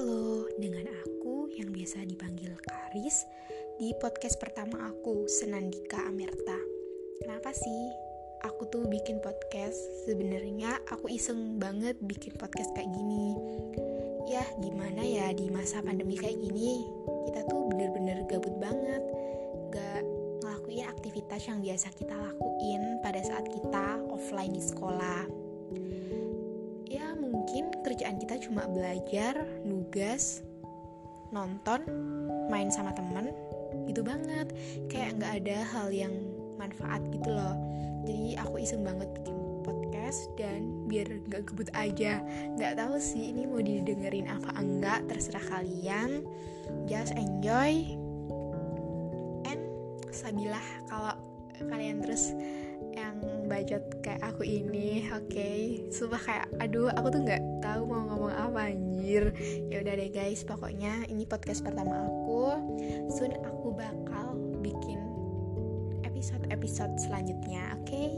Halo, dengan aku yang biasa dipanggil Karis di podcast pertama aku, Senandika Amerta. Kenapa sih? Aku tuh bikin podcast, sebenarnya aku iseng banget bikin podcast kayak gini. Ya, gimana ya di masa pandemi kayak gini, kita tuh bener-bener gabut banget. Gak ngelakuin aktivitas yang biasa kita lakuin pada saat kita offline di sekolah. Kerjaan kita cuma belajar, nugas, nonton, main sama temen gitu banget. Kayak nggak ada hal yang manfaat gitu loh. Jadi aku iseng banget bikin podcast dan biar nggak gebut aja. Nggak tahu sih ini mau didengerin apa enggak terserah kalian. Just enjoy and sabilah kalau kalian terus yang bacot kayak aku ini oke okay? sumpah kayak aduh aku tuh nggak tahu mau ngomong apa anjir ya udah deh guys pokoknya ini podcast pertama aku soon aku bakal bikin episode-episode selanjutnya oke okay?